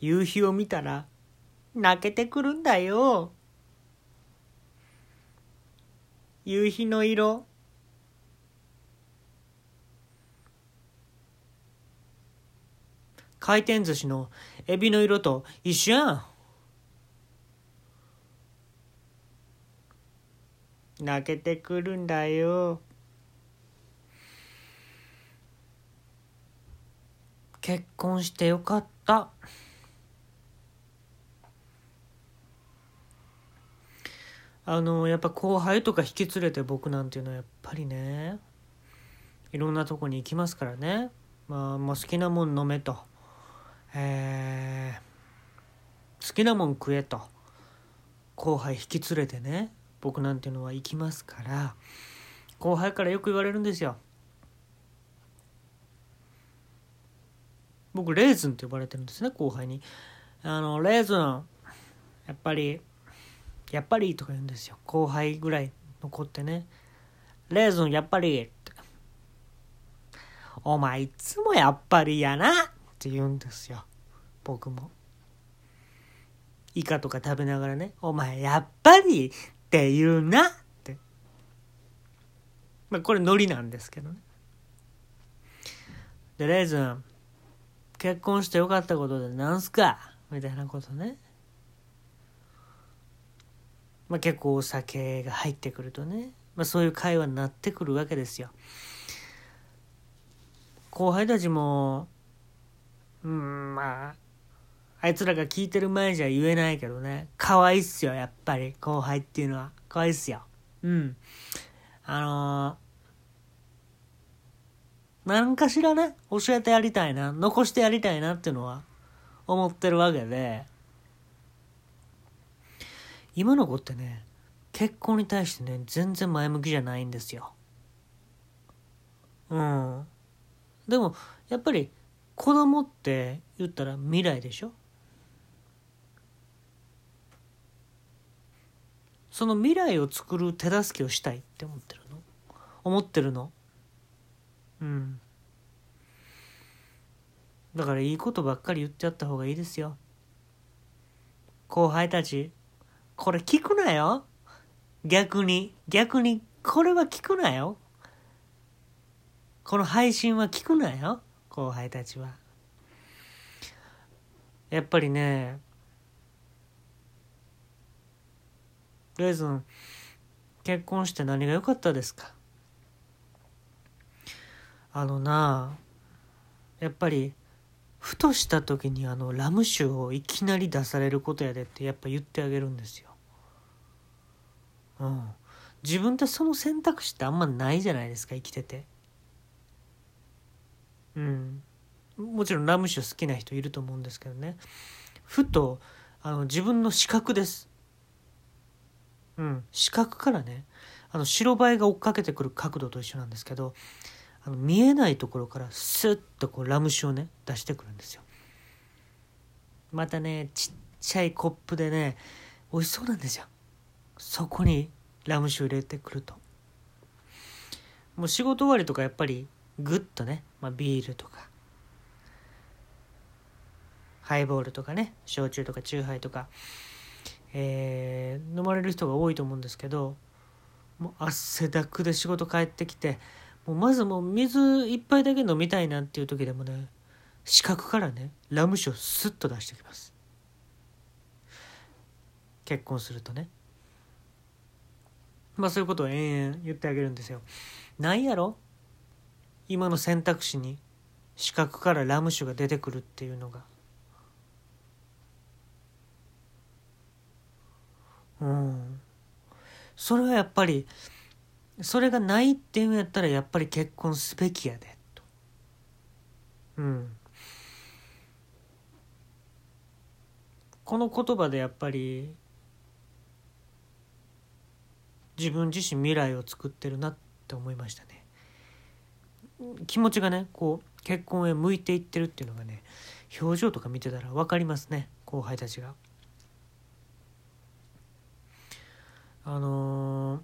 夕日を見たら泣けてくるんだよ。夕日の色回転寿司のエビの色と一緒やん。泣けてくるんだよ。結婚してよかった。あのやっぱ後輩とか引き連れて僕なんていうのはやっぱりねいろんなとこに行きますからね。まあ、まあ、好きなもん飲めと。えー好きなもん食えと。後輩引き連れてね僕なんていうのは行きますから。後輩からよく言われるんですよ。僕レーズンって呼ばれてるんですね後輩に。あのレーズンやっぱりやっぱりとか言うんですよ。後輩ぐらいの子ってね。レーズンやっぱりって。お前いつもやっぱりやな。って言うんですよ。僕も。イカとか食べながらね。お前やっぱりって言うな。って。まあこれノリなんですけどね。でレーズン結婚してよかったことでなんすか？みたいなことね。まあ、結構お酒が入ってくるとね、まあ、そういう会話になってくるわけですよ。後輩たちもうんまああいつらが聞いてる前じゃ言えないけどね可愛いっすよやっぱり後輩っていうのは可愛いっすよ。うん。あのー、何かしらね教えてやりたいな残してやりたいなっていうのは思ってるわけで。今の子ってね結婚に対してね全然前向きじゃないんですよ。うん。でもやっぱり子供って言ったら未来でしょ？その未来を作る手助けをしたいって思ってるの？思ってるの？うん。だからいいことばっかり言ってやった方がいいですよ。後輩たちこれ聞くなよ。逆に、逆に、これは聞くなよ。この配信は聞くなよ。後輩たちは。やっぱりね、レーズン、結婚して何が良かったですか？あのなやっぱり、ふとした時にあのラム酒をいきなり出されることやでってやっぱ言ってあげるんですよ。うん。自分ってその選択肢ってあんまないじゃないですか生きてて。うん。もちろんラム酒好きな人いると思うんですけどね。ふとあの自分の視覚です。うん。視覚からねあの白バイが追っかけてくる角度と一緒なんですけどあの見えないところからスッとこうラム酒をね出してくるんですよまたねちっちゃいコップでね美味しそうなんですよそこにラム酒入れてくると。もう仕事終わりとかやっぱりグッとね、まあ、ビールとかハイボールとかね焼酎とかチューハイとか、えー飲まれる人が多いと思うんですけどもう汗だくで仕事帰ってきてもうまずもう水一杯だけ飲みたいなっていう時でもね視覚からねラム酒をスッと出してきます。結婚するとね。まあそういうことを延々言ってあげるんですよ。ないやろ？今の選択肢に視覚からラム酒が出てくるっていうのが。うん。それはやっぱりそれがないっていうんやったらやっぱり結婚すべきやでと。うん。この言葉でやっぱり自分自身未来を作ってるなって思いましたね。気持ちがねこう結婚へ向いていってるっていうのがね表情とか見てたら分かりますね後輩たちが。あのー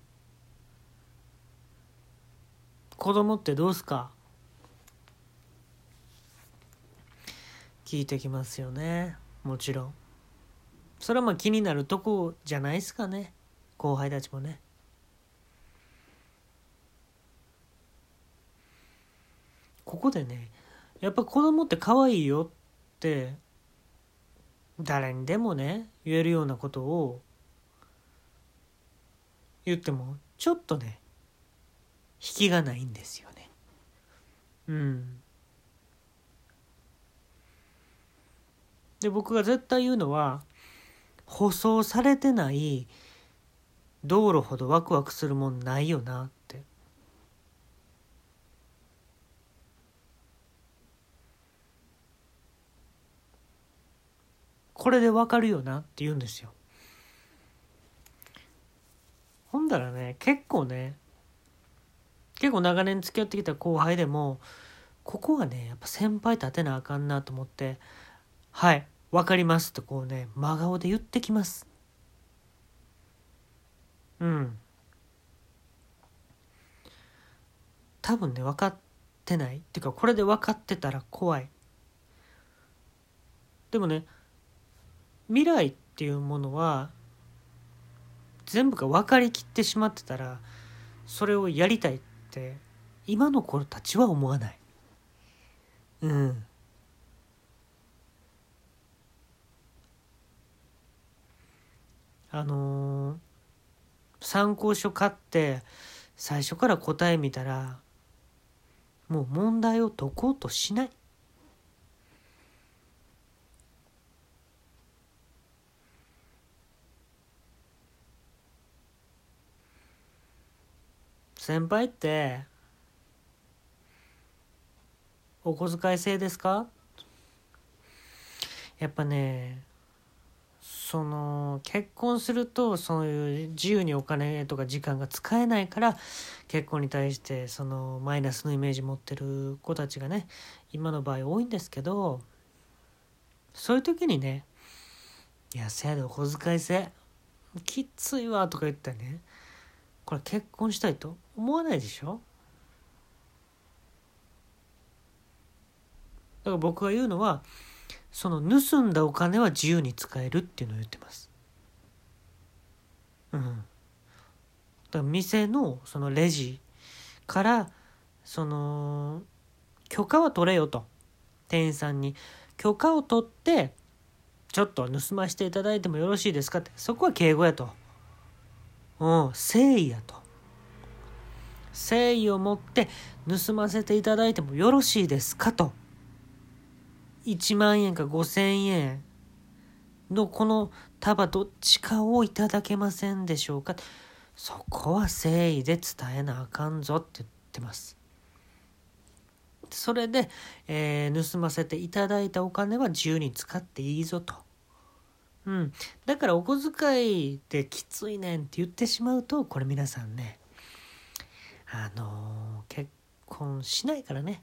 子供ってどうすか？聞いてきますよねもちろん。それはまあ気になるとこじゃないですかね後輩たちもね。ここでねやっぱ子供って可愛いよって誰にでもね言えるようなことを言ってもちょっとね引きがないんですよね。うん。で僕が絶対言うのは舗装されてない道路ほどワクワクするもんないよなってこれでわかるよなって言うんですよ。ほんだらね結構ね結構長年付き合ってきた後輩でもここはねやっぱ先輩立てなあかんなと思って「はい分かります」とこうね真顔で言ってきます。うん。多分ね分かってない。っていうかこれで分かってたら怖い。でもね未来っていうものは全部が分かりきってしまってたらそれをやりたいって今の子たちは思わない。うん。あのー、参考書買って最初から答え見たらもう問題を解こうとしない。先輩ってお小遣い制ですか？やっぱねその結婚するとそういう自由にお金とか時間が使えないから結婚に対してそのマイナスのイメージ持ってる子たちがね今の場合多いんですけどそういう時にね「いやせやでお小遣い制。きついわ」とか言ったらね。これ結婚したいと思わないでしょ？だから僕が言うのはその盗んだお金は自由に使えるっていうのを言ってます。うん。だから店のそのレジからその許可は取れよと店員さんに許可を取ってちょっと盗ませていただいてもよろしいですかってそこは敬語やと。誠意やと。誠意を持って盗ませていただいてもよろしいですかと。1万円か5000円のこの束どっちかをいただけませんでしょうかそこは誠意で伝えなあかんぞって言ってます。それで、えー、盗ませていただいたお金は自由に使っていいぞと。うん。だからお小遣いできついねんって言ってしまうと、これ皆さんね、あのー、結婚しないからね。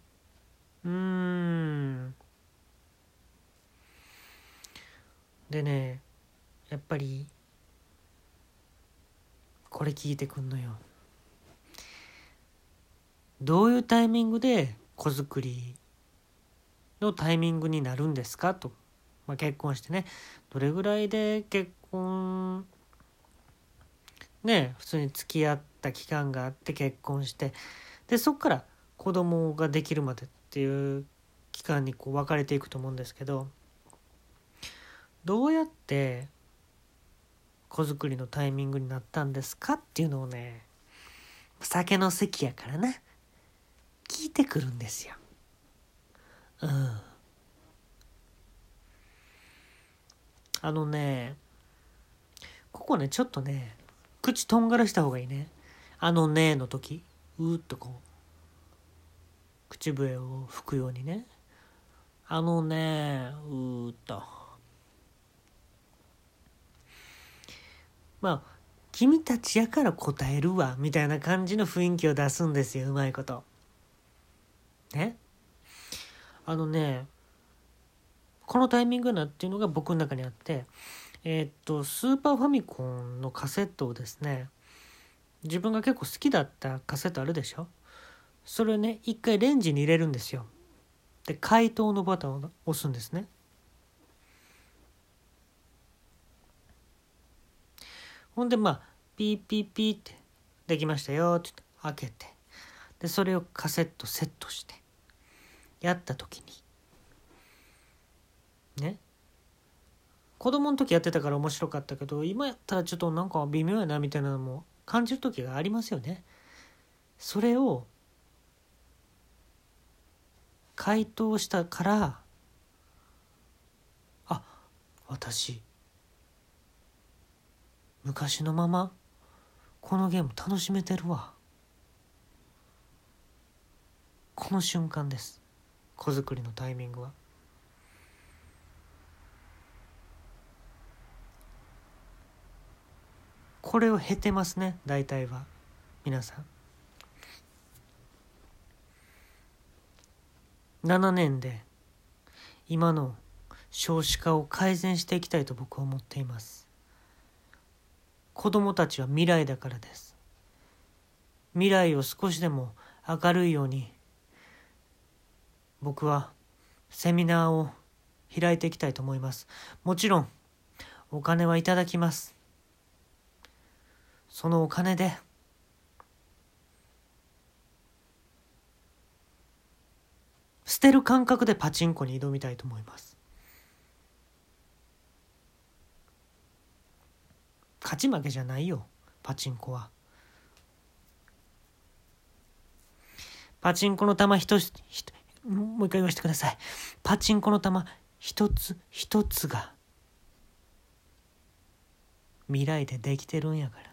うん。でね、やっぱり、これ聞いてくんのよ。どういうタイミングで子作りのタイミングになるんですかとまあ、結婚してねどれぐらいで結婚ね普通に付き合った期間があって結婚してでそっから子供ができるまでっていう期間にこう分かれていくと思うんですけどどうやって子作りのタイミングになったんですかっていうのをね酒の席やからな聞いてくるんですよ。うん。あのね、ここね、ちょっとね、口とんがらした方がいいね。あのねの時、うーっとこう、口笛を吹くようにね。あのね、うーっと。まあ、君たちやから答えるわ、みたいな感じの雰囲気を出すんですよ、うまいこと。ね。あのね、このタイミングなっていうのが僕の中にあって、えー、っと、スーパーファミコンのカセットをですね、自分が結構好きだったカセットあるでしょ？それをね、一回レンジに入れるんですよ。で、解凍のボタンを押すんですね。ほんで、まあ、ピーピーピーって、できましたよって開けて、で、それをカセットセットして、やった時に、ね。子供の時やってたから面白かったけど今やったらちょっとなんか微妙やなみたいなのも感じる時がありますよね。それを回答したからあ私昔のままこのゲーム楽しめてるわ。この瞬間です。子作りのタイミングは。これを経てますね大体は。皆さん。7年で今の少子化を改善していきたいと僕は思っています。子供たちは未来だからです。未来を少しでも明るいように僕はセミナーを開いていきたいと思います。もちろんお金はいただきます。そのお金で。捨てる感覚でパチンコに挑みたいと思います。勝ち負けじゃないよパチンコは。パチンコの玉一つもう一回言わせてください。パチンコの玉一つ一つが未来でできてるんやから。